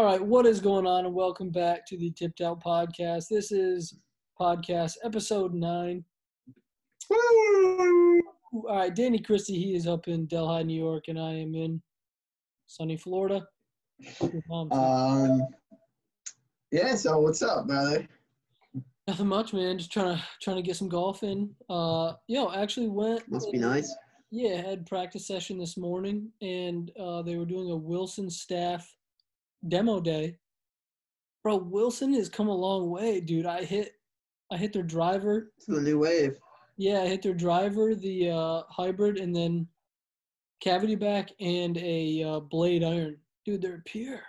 All right, what is going on, and welcome back to the Tipped Out Podcast. This is podcast episode nine. All right, Danny Christie, he is up in Delhi, New York, and I am in sunny Florida. Um, yeah. So what's up, brother? Nothing much, man. Just trying to trying to get some golf in. Uh, yo, actually went. Must be nice. Yeah, had practice session this morning, and uh, they were doing a Wilson staff demo day. Bro, Wilson has come a long way, dude. I hit, I hit their driver. It's the new wave. Yeah, I hit their driver, the uh, hybrid, and then cavity back and a uh, blade iron. Dude, they're pure.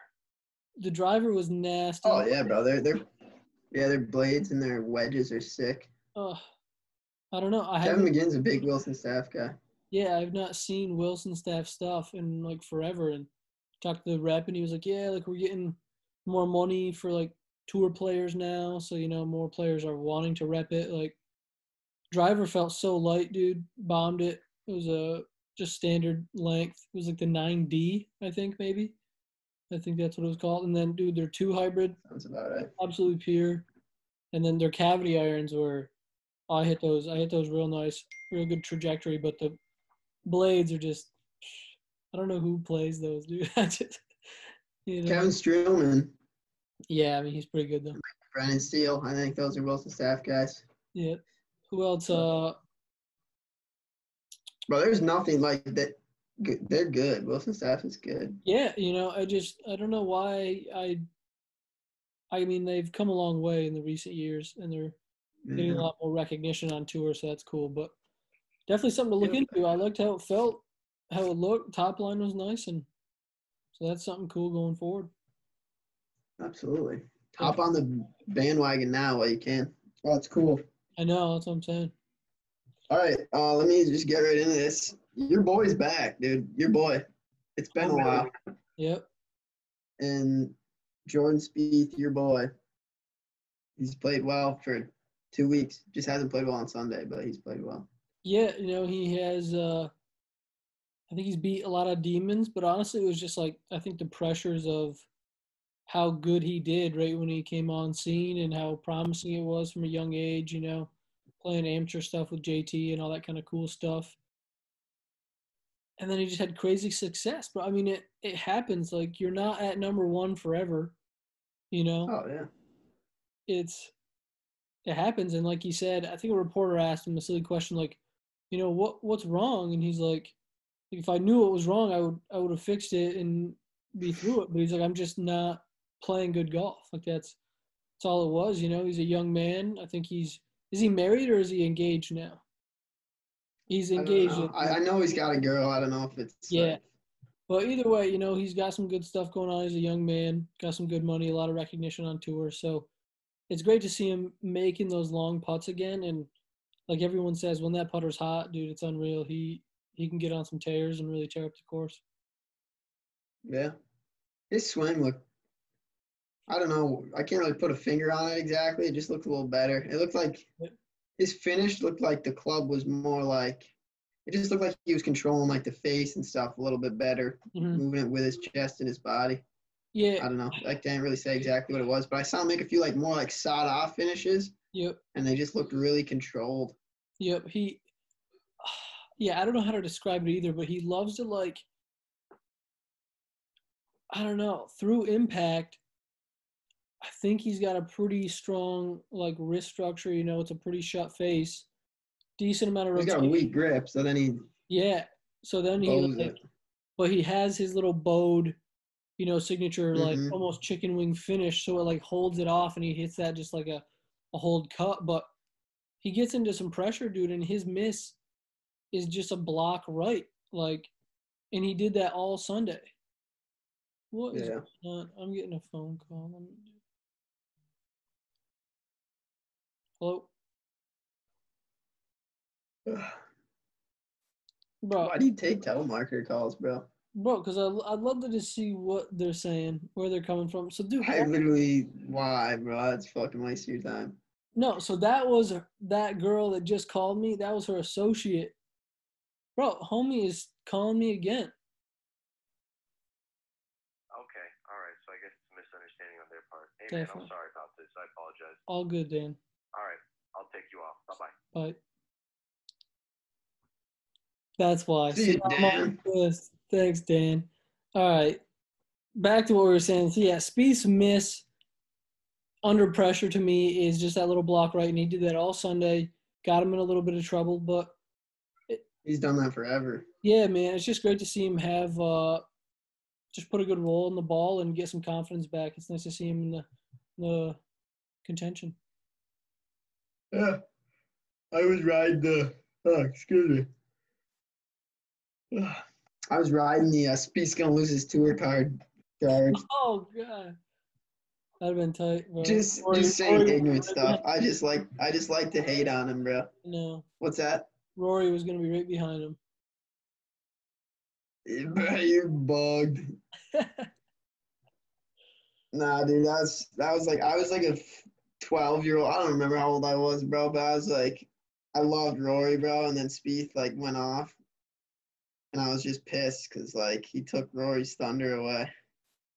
The driver was nasty. Oh yeah, bro. They're they're yeah, their blades and their wedges are sick. Uh, I don't know. I Kevin haven't. McGinn's a big Wilson staff guy. Yeah, I've not seen Wilson staff stuff in like forever. And talked to the rep, and he was like, "Yeah, like we're getting more money for like tour players now, so you know more players are wanting to rep it." Like, driver felt so light, dude. Bombed it. It was a just standard length. It was like the 9D, I think maybe. I think that's what it was called. And then, dude, they're two hybrid, Sounds about right. absolutely pure. And then their cavity irons were, I hit those. I hit those real nice, real good trajectory. But the blades are just, I don't know who plays those, dude. I just, you know. Kevin Streelman, Yeah, I mean he's pretty good though. Brendan Steele. I think those are both the staff guys. Yeah. Who else? Uh, Bro, there's nothing like that. Good. They're good. Wilson staff is good. yeah, you know, I just I don't know why I. I mean, they've come a long way in the recent years, and they're getting a lot more recognition on tour, so that's cool. But definitely something to look into. I liked how it felt, how it looked. Top line was nice, and so that's something cool going forward. Absolutely. Hop on the bandwagon now while you can. Oh, that's cool. I know that's what I'm saying. All right, uh, let me just get right into this. Your boy's back, dude. Your boy. It's been a while. Yep. And Jordan Spieth, your boy. He's played well for two weeks. Just hasn't played well on Sunday, but he's played well. Yeah, you know, he has uh I think he's beat a lot of demons, but honestly it was just like I think the pressures of how good he did right when he came on scene and how promising it was from a young age, you know, playing amateur stuff with JT and all that kind of cool stuff. And then he just had crazy success. But I mean it it happens like you're not at number 1 forever, you know Oh yeah. it's it happens and like he said i think a reporter asked him a silly question like you know what what's wrong and he's like if i knew what was wrong i would i would have fixed it and be through it but he's like i'm just not playing good golf like that's that's all it was you know he's a young man i think he's is he married or is he engaged now he's I, engaged know. I, I know he's got a girl. I don't know if it's Yeah. like- But either way, you know, he's got some good stuff going on. He's a young man, got some good money, a lot of recognition on tour. So it's great to see him making those long putts again. And like everyone says, when that putter's hot, dude, it's unreal. He he can get on some tears and really tear up the course. yeah. His swing looked. I don't know. I can't really put a finger on it exactly. It just looked a little better. It looked like his finish looked like the club was more like. It just looked like he was controlling like the face and stuff a little bit better, Mhm. moving it with his chest and his body. Yeah. I don't know. I can't really say exactly what it was, but I saw him make a few like more like sawed off finishes, Yep. and they just looked really controlled. Yep. He. Yeah, I don't know how to describe it either, but he loves to like. I don't know. Through impact, I think he's got a pretty strong like wrist structure. You know, it's a pretty shut face, decent amount of He's got a weak grip, so then he Yeah. So then he, like, but he has his little bowed, you know, signature like Mhm. almost chicken wing finish. So it like holds it off, and he hits that just like a, a hold cut. But he gets into some pressure, dude, and his miss is just a block right, like, and he did that all Sunday. What is Yeah. going on? I'm getting a phone call. Let me- Hello, bro. Why do you take telemarketer calls, bro? Bro, because I I'd love to just see what they're saying, where they're coming from. So, dude, I literally, why, bro? That's fucking waste your time. no. So that was that girl that just called me. That was her associate. Bro, homie is calling me again. Okay, all right. So I guess it's a misunderstanding on their part. Hey man, I'm sorry about this. I apologize. All good, Dan. All right, I'll take you off. Bye bye. Bye. That's why. See you, So I'm on Dan. Thanks, Dan. All right. Back to what we were saying. So yeah, Spieth's miss under pressure to me is just that little block right, and he did that all Sunday. Got him in a little bit of trouble, but He's done that forever. yeah, man, it's just great to see him have uh, just put a good roll in the ball and get some confidence back. It's nice to see him in the, the contention. Yeah. I was riding the oh, excuse me. I was riding the uh, Spieth's gonna lose his tour card charge. Oh god, that'd have been tight. Bro. Just just saying ignorant stuff. I just like I just like to hate on him, bro. No, What's that? Rory was gonna be right behind him. You're bugged. Nah, dude, that's that was like I was like a twelve year old. I don't remember how old I was, bro, but I was like, I loved Rory, bro, and then Spieth like went off, and I was just pissed because like he took Rory's thunder away.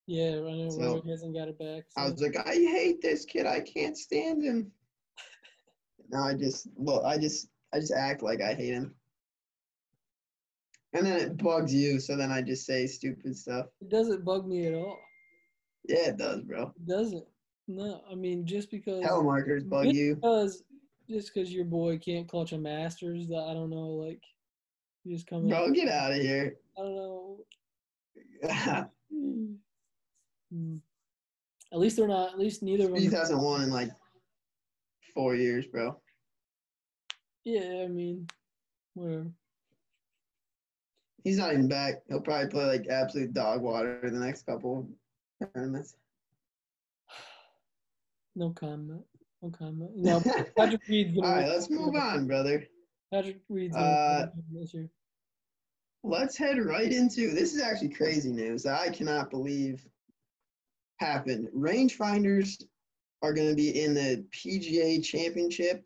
Yeah, I know So- Rory hasn't got it back. I was like, I hate this kid. I can't stand him. Now I just look. I just I just act like I hate him, and then it bugs you. So then I just say stupid stuff. it doesn't bug me at all. Yeah, it does, bro. It doesn't. No, I mean just because Telemarketers bug just you. because just because your boy can't clutch a Masters, that I don't know, like you just come Bro, get out of here. I don't know. Hmm. At least they're not. At least neither of them. hasn't won in like four years, bro. Yeah, I mean, whatever. He's not even back. He'll probably play like absolute dog water in the next couple tournaments. No comment. No comment. No, Patrick Reed's All right, let's move on, brother. Patrick Reed's Uh, this year. Let's head right into this is actually crazy news that I cannot believe happened. Rangefinders are going to be in the PGA Championship,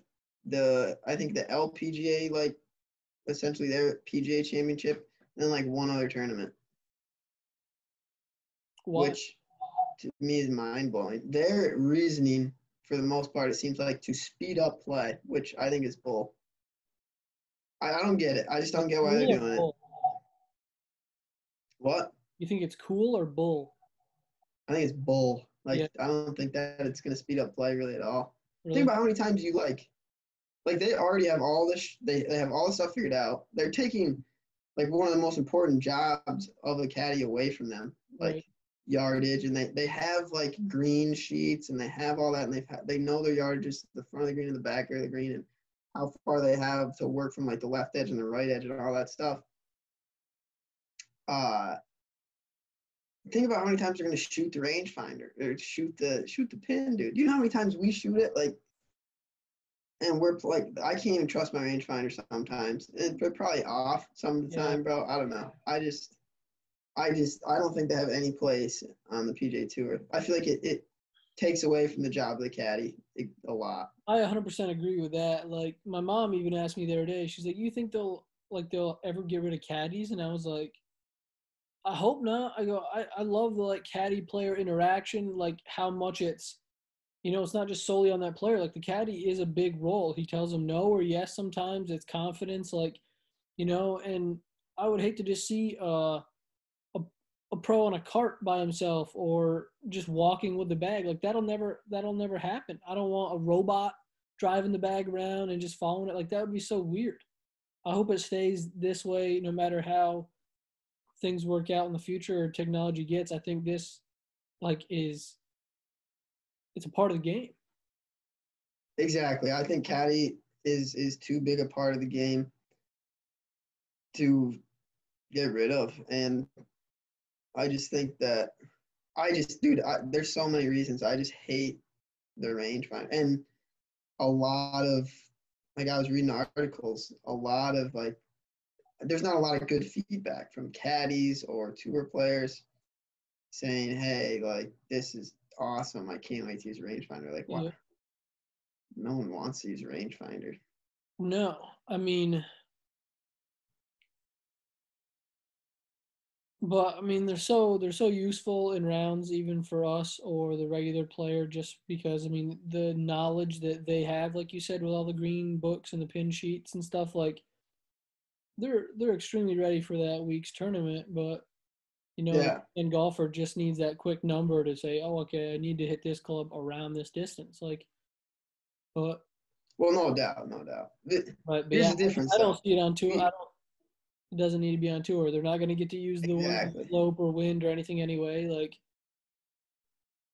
the I think the LPGA like essentially their PGA Championship, and then like one other tournament. Why? which to me is mind blowing. Their reasoning, for the most part, it seems like to speed up play, which I think is bull. I, I don't get it. I just don't get why they're doing it. What? You think it's cool or bull? I think it's bull. Like Yeah. I don't think that it's gonna speed up play really at all. Really? Think about how many times you like, like they already have all this. They they have all the stuff figured out. They're taking like one of the most important jobs of a caddy away from them, like Right. yardage, and they they have like green sheets and they have all that, and they they know their yardage is the front of the green and the back of the green, and how far they have to work from like the left edge and the right edge and all that stuff. Uh think about how many times they're gonna shoot the rangefinder or shoot the shoot the pin, dude. Do you know how many times we shoot it like and we're like I can't even trust my rangefinder sometimes. It, they're probably off some of the Yeah. time, bro. I don't know. I just I just I don't think they have any place on the PGA tour. I feel like it, it takes away from the job of the caddy a- a lot. I 100% agree with that. Like my mom even asked me the other day. She's like, "You think they'll like they'll ever get rid of caddies?" And I was like, "I hope not." I go, "I I love the like caddy player interaction, like how much it's, you know, it's not just solely on that player. Like the caddy is a big role. He tells them no or yes sometimes. It's confidence, like, you know. And I would hate to just see uh, a a pro on a cart by himself or just walking with the bag. Like that'll never that'll never happen. I don't want a robot driving the bag around and just following it. Like that would be so weird. I hope it stays this way no matter how things work out in the future or technology gets. I think this like is it's a part of the game. Exactly. I think caddy is is too big a part of the game to get rid of, and I just think that I just dude, I, there's so many reasons I just hate the rangefinder, and a lot of like I was reading articles, a lot of like there's not a lot of good feedback from caddies or tour players saying, "Hey, like this is awesome. I can't wait to use rangefinder." Like, wow, Yeah. no one wants to use rangefinder. No, I mean but I mean they're so they're so useful in rounds even for us or the regular player just because I mean the knowledge that they have like you said with all the green books and the pin sheets and stuff like they're they're extremely ready for that week's tournament but you know Yeah. and golfer just needs that quick number to say oh okay I need to hit this club around this distance like but Well, no doubt, no doubt. But, but Here's yeah, the difference, I don't though. see it on tour. We- I don't. It doesn't need to be on tour. They're not going to get to use the Exactly. slope or wind or anything anyway. Like,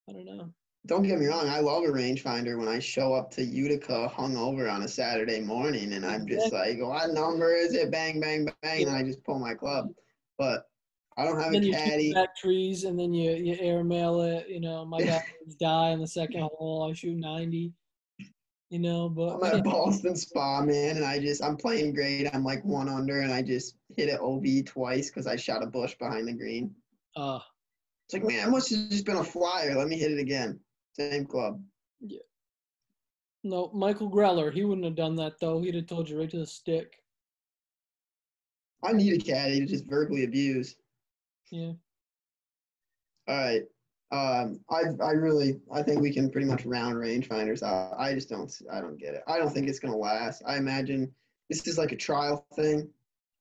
I don't know. Don't get me wrong, I love a rangefinder when I show up to Utica hungover on a Saturday morning and I'm just like, what number is it? Bang, bang, bang, and I just pull my club. But I don't have then a you caddy. back trees and then you you airmail it. You know, my guys die in the second hole. I shoot ninety. You know, but I'm at Ballston Spa, man, and I just I'm playing great. I'm like one under, and I just hit it OB twice because I shot a bush behind the green. uh, It's like, man, I must have just been a flyer. Let me hit it again. Same club. Yeah. No, Michael Greller, he wouldn't have done that though. He'd have told you right to the stick. I need a caddy to just verbally abuse. Yeah. All right. Um, I I really I think we can pretty much round rangefinders out. I just don't I don't get it. I don't think it's gonna last. I imagine this is like a trial thing,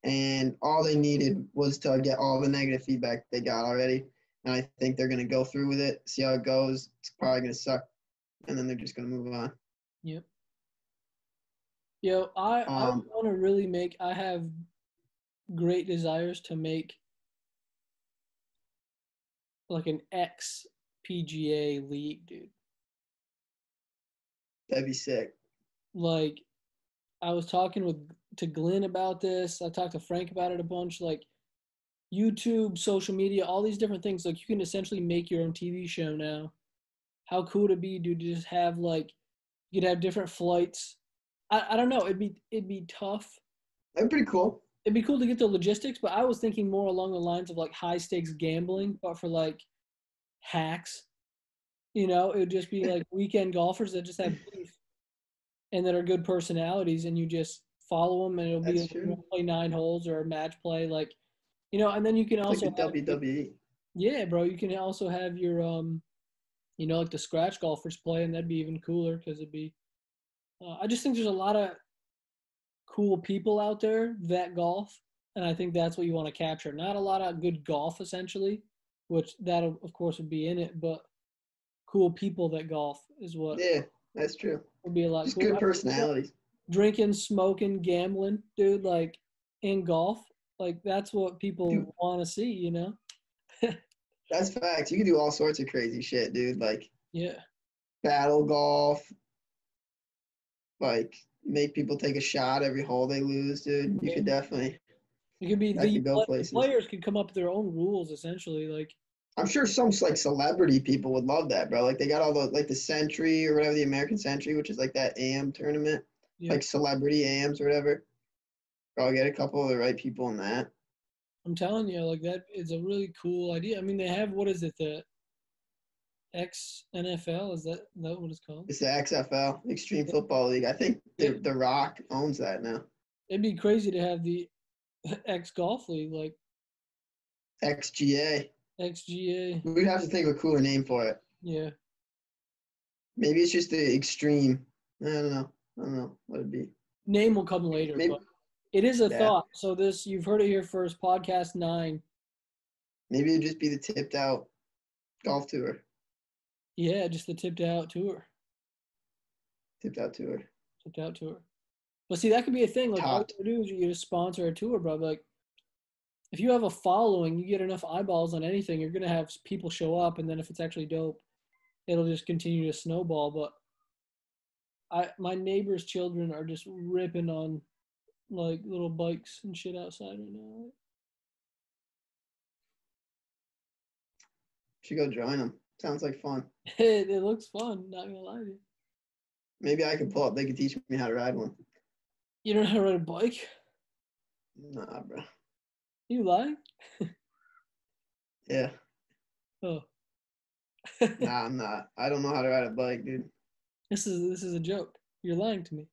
and all they needed was to get all the negative feedback they got already. And I think they're gonna go through with it, see how it goes. It's probably gonna suck, and then they're just gonna move on. Yep. Yo, I I Um, want to really make. I have great desires to make like an ex PGA league, dude. That'd be sick. Like, I was talking with to Glenn about this. I talked to Frank about it a bunch. Like, YouTube, social media, all these different things. Like, you can essentially make your own TV show now. How cool would it be, dude? To just have like, you'd have different flights. I, I don't know. It'd be it'd be tough. That'd be pretty cool. It'd be cool to get the logistics, but I was thinking more along the lines of like high stakes gambling, but for like hacks. You know, it would just be like weekend golfers that just have beef and that are good personalities, and you just follow them, and it'll be That's true. know, play nine holes or a match play, like you know, and then you can also like have- WWE. yeah, bro. You can also have your um, you know, like the scratch golfers play, and that'd be even cooler because it'd be. Uh, I just think there's a lot of cool people out there that golf, and I think that's what you want to capture. Not a lot of good golf, essentially, which that of course would be in it, but cool people that golf is what Yeah, that's true. would be a lot. Just cooler. good personalities. Drinking, smoking, gambling, dude. Like in golf, like that's what people want to see. You know? That's facts. You can do all sorts of crazy shit, dude. Like Yeah. battle golf, like make people take a shot every hole they lose, dude. You could definitely. It could be the, could go pla- places. players could come up with their own rules essentially. Like I'm sure some like celebrity people would love that, bro. Like they got all the like the Century or whatever, the American Century, which is like that AM tournament, Yeah. like celebrity AMs or whatever. Probably get a couple of the right people in that. I'm telling you, like that is a really cool idea. I mean, they have what is it the X NFL? Is that that what it's called? It's the XFL, Extreme Football League. I think the, the Rock owns that now. It'd be crazy to have the X Golf League, like XGA. XGA. We'd have to think of a cooler name for it. Yeah, Maybe it's just the extreme. I don't know. I don't know what it'd be. name will come later, Maybe- it is a Yeah. thought. So this you've heard it here first. Podcast nine. Maybe it'd just be the tipped out golf tour. Yeah, just the tipped out tour. Tipped out tour. Tipped out tour. But see, that could be a thing. Like all you do is you just sponsor a tour, bro. Like if you have a following, you get enough eyeballs on anything, you're gonna have people show up, and then if it's actually dope, it'll just continue to snowball. But I, my neighbor's children are just ripping on like little bikes and shit outside right now. Should go join them. Sounds like fun. It, looks fun. Not gonna lie to you. Maybe I could pull up. They could teach me how to ride one. You don't know how to ride a bike? Nah, bro. You lying? Yeah. Oh. Nah, I'm not. I don't know how to ride a bike, dude. this is this is a joke. You're lying to me.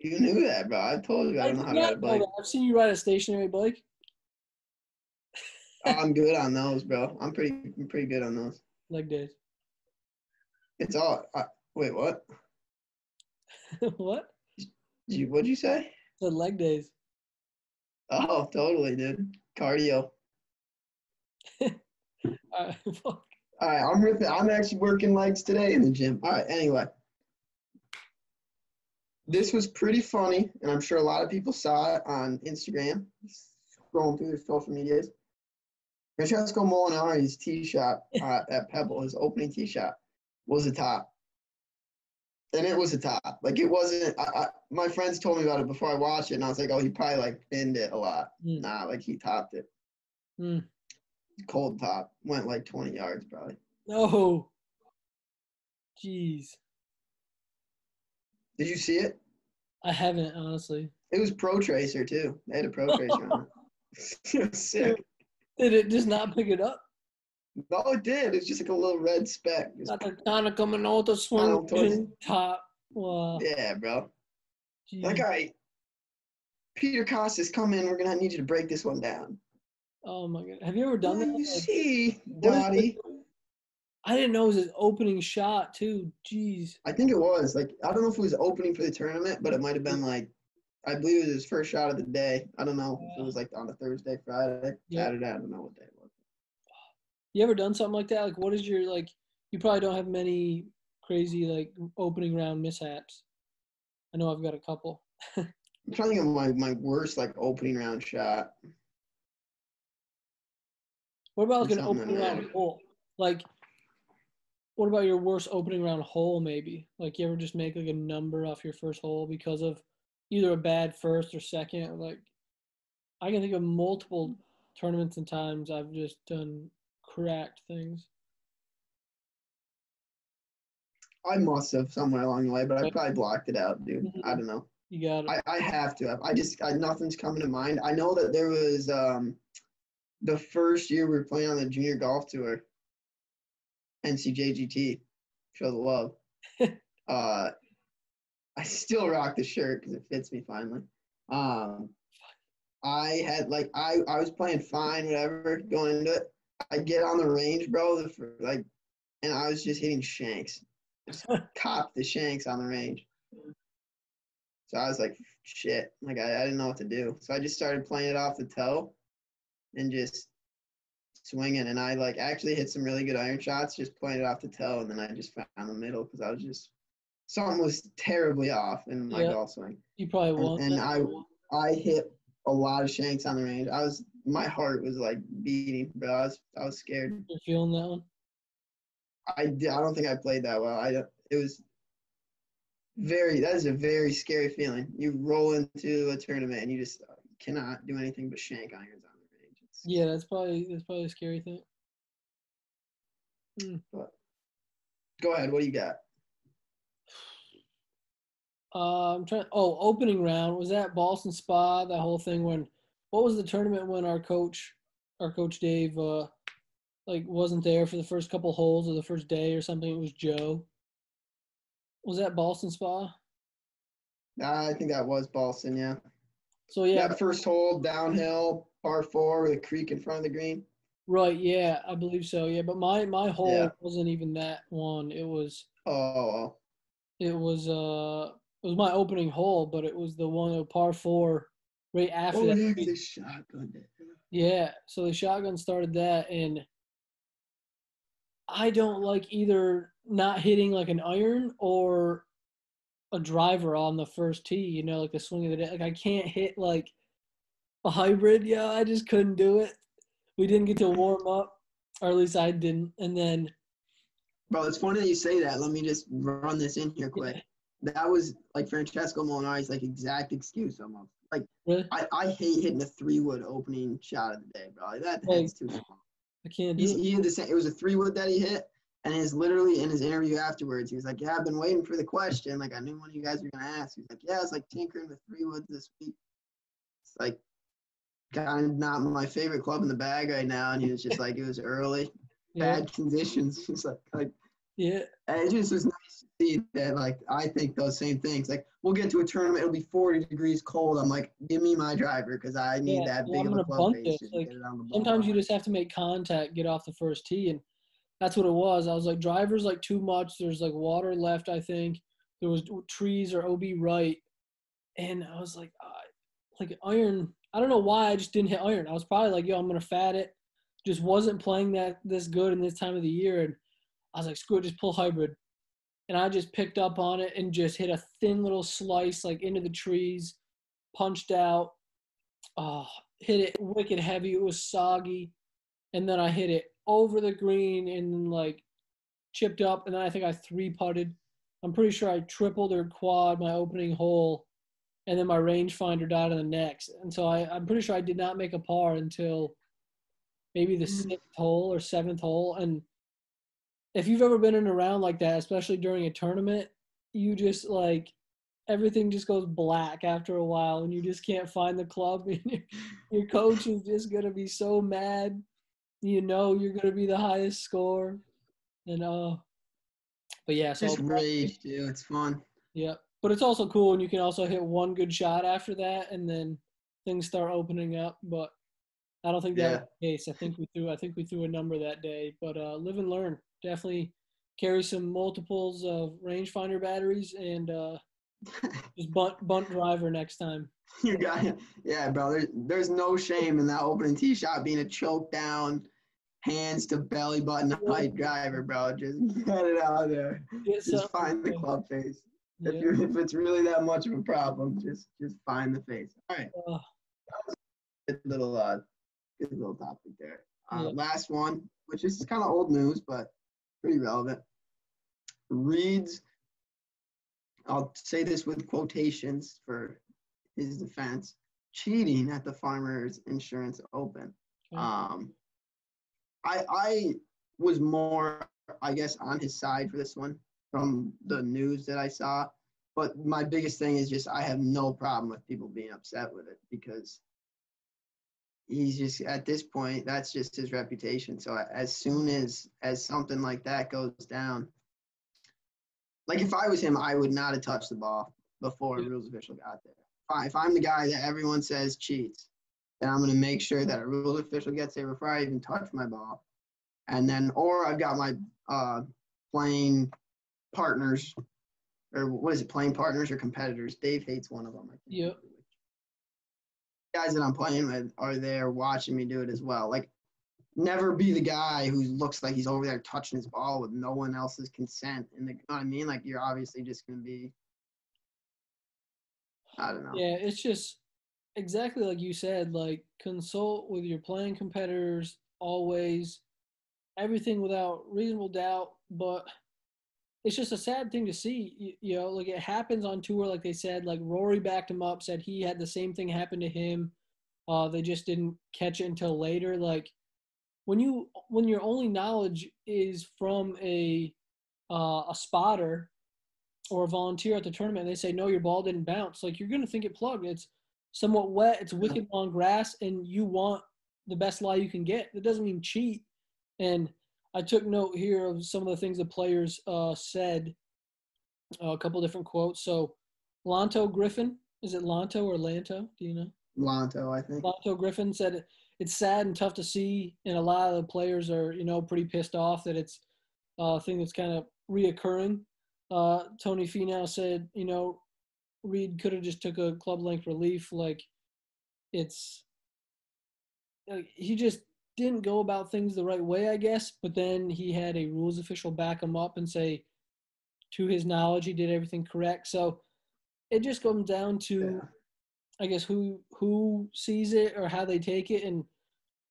You knew that, bro. I told you i don't know how to ride a bike i've seen you ride a stationary bike. I'm good on those, bro. I'm pretty I'm pretty good on those. Leg days. It's all. I, wait, what? what? You, what'd you say? The leg days. Oh, totally, dude. Cardio. Uh, fuck. All right, I'm with. I'm actually working legs today in the gym. All right, anyway. This was pretty funny, and I'm sure a lot of people saw it on Instagram, scrolling through their social medias. Francesco Molinari's tee shot uh, at Pebble, his opening tee shot, was a top. And it was a top. Like it wasn't. I, I, my friends told me about it before I watched it, and I was like, "Oh, he probably like pinned it a lot." Hmm. Nah, like he topped it. Hmm. Cold top went like 20 yards probably. No. Jeez. Did you see it? I haven't honestly. It was Pro Tracer too. They had a Pro Tracer on it. it was sick. Did it just not pick it up? No, it did. It's just like a little red speck. Not the kind of coming out the swing in top. Wow. yeah, bro. Jeez. Like, all right, Peter Kostis, come in. We're gonna need you to break this one down. Oh my god. Have you ever done that? You Like, see, what Dottie. I didn't know it was his opening shot too. Jeez. I think it was like I don't know if it was opening for the tournament, but it might have been like I believe it was his first shot of the day. I don't know it was like on a Thursday, Friday, Yeah. Saturday. I don't know what day it was. You ever done something like that? Like, what is your like? You probably don't have many crazy like opening round mishaps. I know I've got a couple. I'm trying to think of my, my worst like opening round shot. What about like an opening round hole? Like, what about your worst opening round hole? Maybe like you ever just make like a number off your first hole because of either a bad first or second. Like, I can think of multiple tournaments and times I've just done cracked things. I must have somewhere along the way, but I probably blocked it out, dude. Mhm. I don't know. You got it. I, I have to have. I just I, nothing's coming to mind. I know that there was um the first year we were playing on the junior golf tour, NCJGT, show the love. uh, I still rock the shirt because it fits me finally. Um, I had like I I was playing fine, whatever, going into it. I get on the range, bro, the, like, and I was just hitting shanks, just copped the shanks on the range. So I was like, shit, like I, I didn't know what to do. So I just started playing it off the toe and just swinging. And I like actually hit some really good iron shots, just playing it off the toe. And then I just found the middle because I was just, something was terribly off in my Yeah. golf swing. You probably And, won't. and I, I hit a lot of shanks on the range. I was, my heart was like beating, bro. I was, I was scared. You're feeling that one. I, did, I don't think I played that well. I, it was very, that is a very scary feeling. You roll into a tournament and you just uh, cannot do anything but shank irons on the range. It's, Yeah, that's probably that's probably a scary thing. Hmm. Go ahead. What do you got? Uh, I'm trying. Oh, opening round was that Ballston Spa? That whole thing when what was the tournament when our coach, our coach Dave, uh, like wasn't there for the first couple holes of the first day or something? It was Joe. Was that Ballston Spa? I think that was Ballston, yeah. So yeah, That first hole, downhill, par four with a creek in front of the green. right. Yeah, I believe so. Yeah, but my my hole Yeah. wasn't even that one. It was Oh, it was uh it was my opening hole, but it was the one of par four right after oh that. yeah, creek. the shotgun. Yeah, so the shotgun started that, and I don't like either not hitting like an iron or a driver on the first tee. You know, like the swing of the day. Like I can't hit like a hybrid. Yeah, I just couldn't do it. We didn't get to warm up, or at least I didn't. And then Bro, it's funny that you say that. Let me just run this in here quick. That was like Francesco Molinari's like exact excuse almost. Like really, I, I hate hitting a three wood opening shot of the day, bro. Like, that Like, too small. I can't do He's, it. he the same. It was a three wood that he hit, and his literally in his interview afterwards, he was like, "Yeah, I've been waiting for the question. Like I knew one of you guys were gonna ask." He's like, "Yeah, it's like tinkering with three woods this week. It's like kind of not my favorite club in the bag right now." And he was just like, "It was early, Yeah. bad conditions." He's like, "Like Yeah. And it just was nice to see that. Like I think those same things. Like we'll get to a tournament, it'll be 40 degrees cold. I'm like, give me my driver because I need Yeah, that big I'm of a gonna club face like. Sometimes you just have to make contact, get off the first tee, and that's what it was. I was like, drivers like too much. There's like water left. I think there was trees or OB right, and I was like, uh, like iron. I don't know why I just didn't hit iron. I was probably like, yo, I'm gonna fat it. Just wasn't playing that this good in this time of the year, and I was like, screw it, just pull hybrid. And I just picked up on it and just hit a thin little slice like into the trees, punched out. Oh, hit it wicked heavy. It was soggy, and then I hit it over the green and like chipped up, and then I think I three putted. I'm pretty sure I tripled or quad my opening hole, and then my rangefinder died on the next. And so I, I'm pretty sure I did not make a par until maybe the Mm. sixth hole or seventh hole. And if you've ever been in a round like that, especially during a tournament, you just like everything just goes black after a while, and you just can't find the club. And your, your coach is just gonna be so mad. You know you're gonna be the highest score, and uh, but yeah, so just rage, dude. It's fun. yeah, but it's also cool, and you can also hit one good shot after that, and then things start opening up. But I don't think that was the case. I think we threw I think we threw a number that day. But uh, live and learn. Definitely carry some multiples of rangefinder batteries and uh, just bunt bunt driver next time. You got it. Yeah, bro. There's there's no shame in that opening tee shot being a choke down, hands to belly button height driver, bro. Just get it out of there. Get Just find the club face. If Yeah. you if it's really that much of a problem, just just find the face. All right. Uh, Good little uh good little topic there. Uh, Yeah. Last one, which is kind of old news, but pretty relevant. reads, I'll say this with quotations for his defense, cheating at the Farmers Insurance Open. Okay. Um, I I was more, I guess, on his side for this one from the news that I saw. But my biggest thing is just I have no problem with people being upset with it because he's just at this point that's just his reputation. So as soon as as something like that goes down, like if I was him, I would not have touched the ball before a rules official got there. If I'm the guy that everyone says cheats, then I'm going to make sure that a rules official gets there before I even touch my ball. And then, or I've got my uh, playing partners, or what is it, playing partners or competitors? Dave hates one of them. I think. Yep. Guys that I'm playing with are there watching me do it as well. Like, never be the guy who looks like he's over there touching his ball with no one else's consent. And the, you know what I mean? Like, you're obviously just going to be, I don't know. Yeah, it's just exactly like you said. Like consult with your playing competitors always. Everything without reasonable doubt, but it's just a sad thing to see. You, you know, like it happens on tour. Like they said, like Rory backed him up, said he had the same thing happen to him. Uh, they just didn't catch it until later. Like when you when your only knowledge is from a uh, a spotter or a volunteer at the tournament and they say no your ball didn't bounce like you're going to think it plugged it's somewhat wet it's wicked long grass and you want the best lie you can get that doesn't mean cheat and i took note here of some of the things the players uh, said uh, a couple different quotes so lanto griffin is it lanto or lanto do you know Lanto, I think. Lanto Griffin said it's sad and tough to see, and a lot of the players are, you know, pretty pissed off that it's uh, a thing that's kind of reoccurring. Uh, Tony Finau said, you know, Reed could have just took a club length relief. Like, it's like, he just didn't go about things the right way, I guess. But then he had a rules official back him up and say, to his knowledge, he did everything correct. So it just comes down to. Yeah. I guess who who sees it or how they take it. And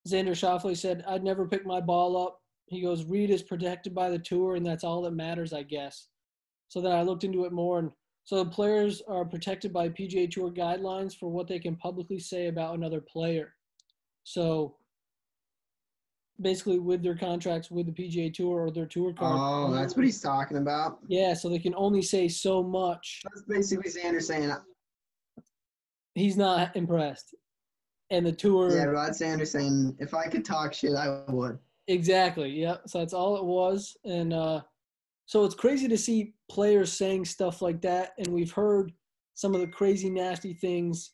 Xander Schauffele said, "I'd never pick my ball up." He goes, "Reed is protected by the tour, and that's all that matters, I guess." So then I looked into it more, and so the players are protected by PGA Tour guidelines for what they can publicly say about another player. So basically, with their contracts with the PGA Tour or their tour card. Oh, that's what he's talking about. Yeah, so they can only say so much. That's basically Xander saying, He's not impressed, and the tour. yeah, Rod Sanders saying, if I could talk shit, I would. Exactly. Yep. So that's all it was, and uh, So it's crazy to see players saying stuff like that, and we've heard some of the crazy, nasty things.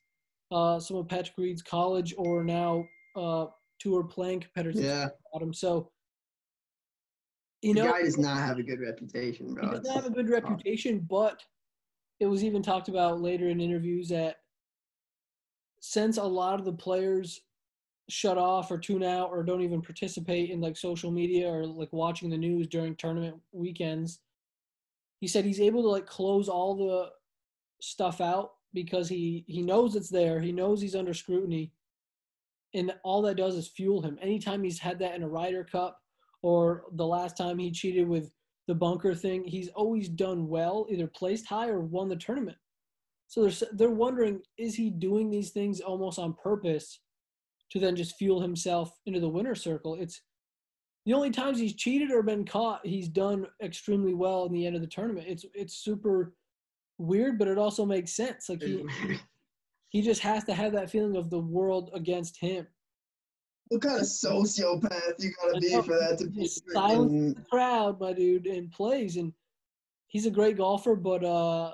Uh, some of Patrick Reed's college or now uh, tour playing competitors Yeah. about him. So you the know, guy does not have a good reputation, he doesn't have a good reputation, but it was even talked about later in interviews that since a lot of the players shut off or tune out or don't even participate in like social media or like watching the news during tournament weekends, he said he's able to like close all the stuff out because he he knows it's there. He knows he's under scrutiny, and all that does is fuel him. Anytime he's had that in a Ryder Cup or the last time he cheated with the bunker thing, he's always done well, either placed high or won the tournament. So they're they're wondering is he doing these things almost on purpose to then just fuel himself into the winner circle? It's the only times he's cheated or been caught, he's done extremely well in the end of the tournament. It's it's super weird, but it also makes sense. Like he he just has to have that feeling of the world against him. what kind of sociopath you gotta be for that to be silence the crowd, my dude, and plays. And he's a great golfer, but uh,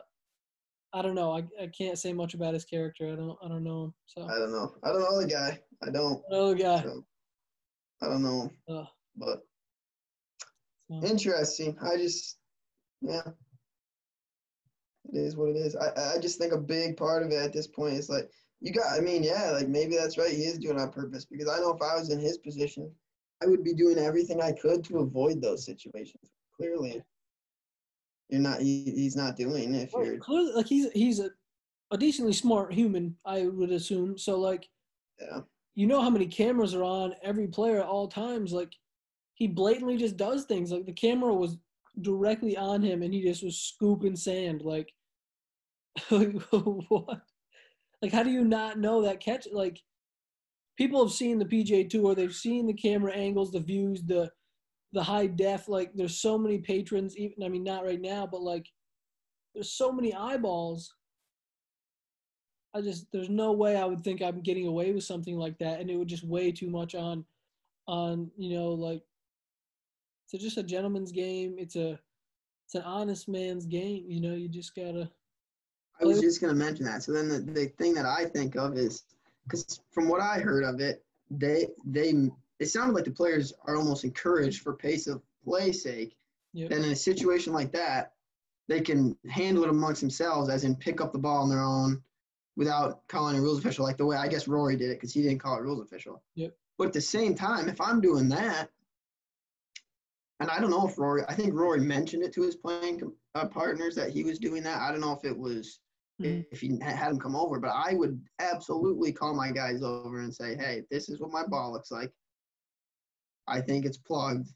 I don't know. I, I can't say much about his character. I don't I don't know him. So I don't know. I don't know the guy. I don't. another guy. I don't know him. Uh, But so. interesting. I just, yeah. It is what it is. I, I just think a big part of it at this point is like, you got, I mean, yeah, like maybe that's right. He is doing on purpose because I know if I was in his position, I would be doing everything I could to avoid those situations. Clearly, you're not, he, he's not doing if Well, you're, clearly, like he's he's a, a decently smart human, I would assume. So like, yeah. you know how many cameras are on every player at all times. Like, he blatantly just does things. Like the camera was directly on him, and he just was scooping sand. Like, what? Like, how do you not know that catch? Like, people have seen the PGA Tour. They've seen the camera angles, the views, the the high def. Like, there's so many patrons. Even I mean, not right now, but like, there's so many eyeballs. I just there's no way I would think I'm getting away with something like that, and it would just weigh too much on, on you know like. It's just a gentleman's game. It's a, it's an honest man's game. You know, you just gotta. I was just gonna mention that. So then the, the thing that I think of is because from what I heard of it, they they it sounded like the players are almost encouraged for pace of play sake. Yep. Then in a situation like that, they can handle it amongst themselves, as in pick up the ball on their own without calling a rules official, like the way I guess Rory did it because he didn't call it rules official. Yep. But at the same time, if I'm doing that, and I don't know if Rory, I think Rory mentioned it to his playing uh, partners that he was doing that. I don't know if it was Mhm. if he had him come over, but I would absolutely call my guys over and say, hey, this is what my ball looks like. I think it's plugged.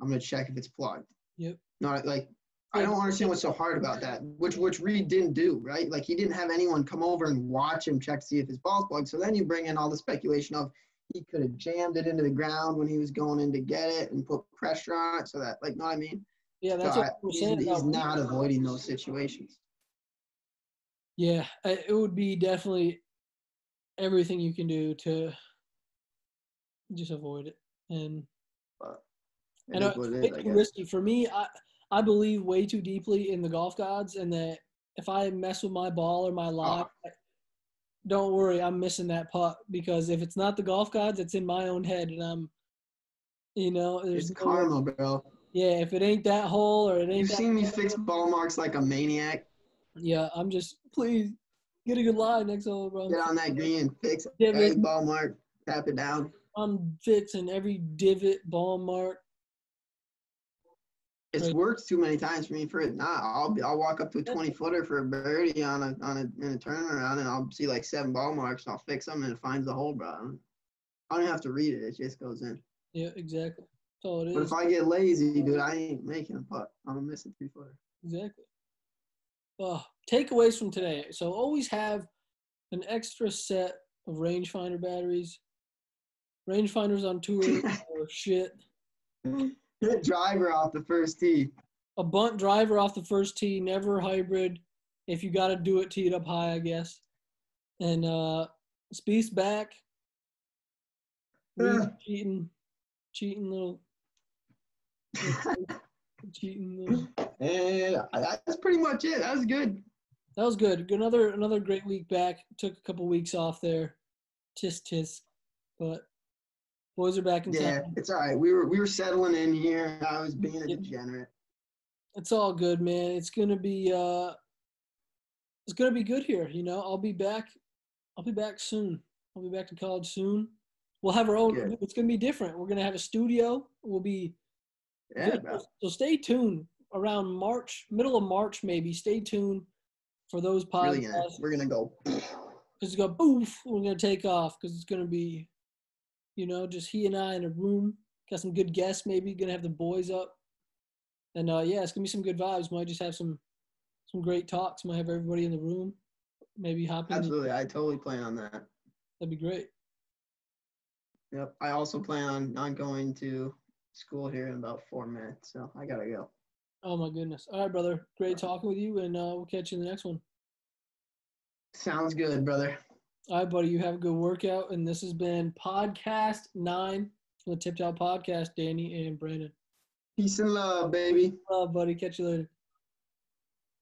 I'm gonna check if it's plugged. Yep. Not like I don't understand what's so hard about that. Which which Reed didn't do, right? Like he didn't have anyone come over and watch him check to see if his ball's plugged. So then you bring in all the speculation of he could have jammed it into the ground when he was going in to get it and put pressure on it so that like know what I mean? Yeah, that's So what I- he's, he's not avoiding those situations. Yeah, it would be definitely everything you can do to just avoid it. And But it know it it's is, I way too risky for me. I I believe way too deeply in the golf gods, and that if I mess with my ball or my uh-huh. lie, don't worry, I'm missing that putt because if it's not the golf gods, it's in my own head, and I'm, you know, there's It's no way- karma, bro. Yeah, if it ain't that hole or it ain't You've seen me fix ball marks like a maniac. yeah, I'm just please get a good lie next hole, bro. Get on that green and fix every ball mark, tap it down. I'm fixing every divot, ball mark. It's worked too many times for me for it not. I'll be, I'll walk up to a twenty footer for a birdie on a on a in a turnaround and I'll see like seven ball marks and I'll fix them and it finds the hole, bro. I don't, have to read it. It just goes in. Yeah, exactly. That's all it But if I get lazy, dude, I ain't making a putt. I'm gonna miss a three footer. Exactly. Oh, takeaways from today. So always have an extra set of rangefinder batteries. Rangefinders on tour or shit. Driver off the first tee. A bunt driver off the first tee, never hybrid. If you got to do it, tee it up high, I guess. And uh, Spieth's back. Yeah. cheating, cheating little. cheating. And I- that's pretty much it. That was good. That was good. Another another great week back. Took a couple weeks off there. Tisk tisk. But boys are back in town. Yeah, town. it's all right. We were we were settling in here. I was being a degenerate. It's all good, man. It's gonna be uh it's gonna be good here, you know. I'll be back I'll be back soon. I'll be back to college soon. We'll have our own Good. it's gonna be different. We're gonna have a studio. We'll be Yeah, So stay tuned around March, middle of March maybe. Stay tuned for those Really gonna, we're gonna go. It's gonna boof, we're gonna take off because it's gonna be, you know, just he and I in a room. Got some good guests, maybe gonna have the boys up, and uh, yeah, it's gonna be some good vibes. Might just have some, some great talks. Might have everybody in the room. Maybe hop in. Absolutely, I totally plan on that. That'd be great. Yep. I also plan on not going to school here in about four minutes, so I gotta go. Oh my goodness. All right, brother. Great talking with you, and uh, we'll catch you in the next one. Sounds good, brother. All right, buddy. You have a good workout, and this has been podcast nine from the Tipped Out Podcast. Danny and Brandon. Peace and love, baby. Love, buddy. Catch you later.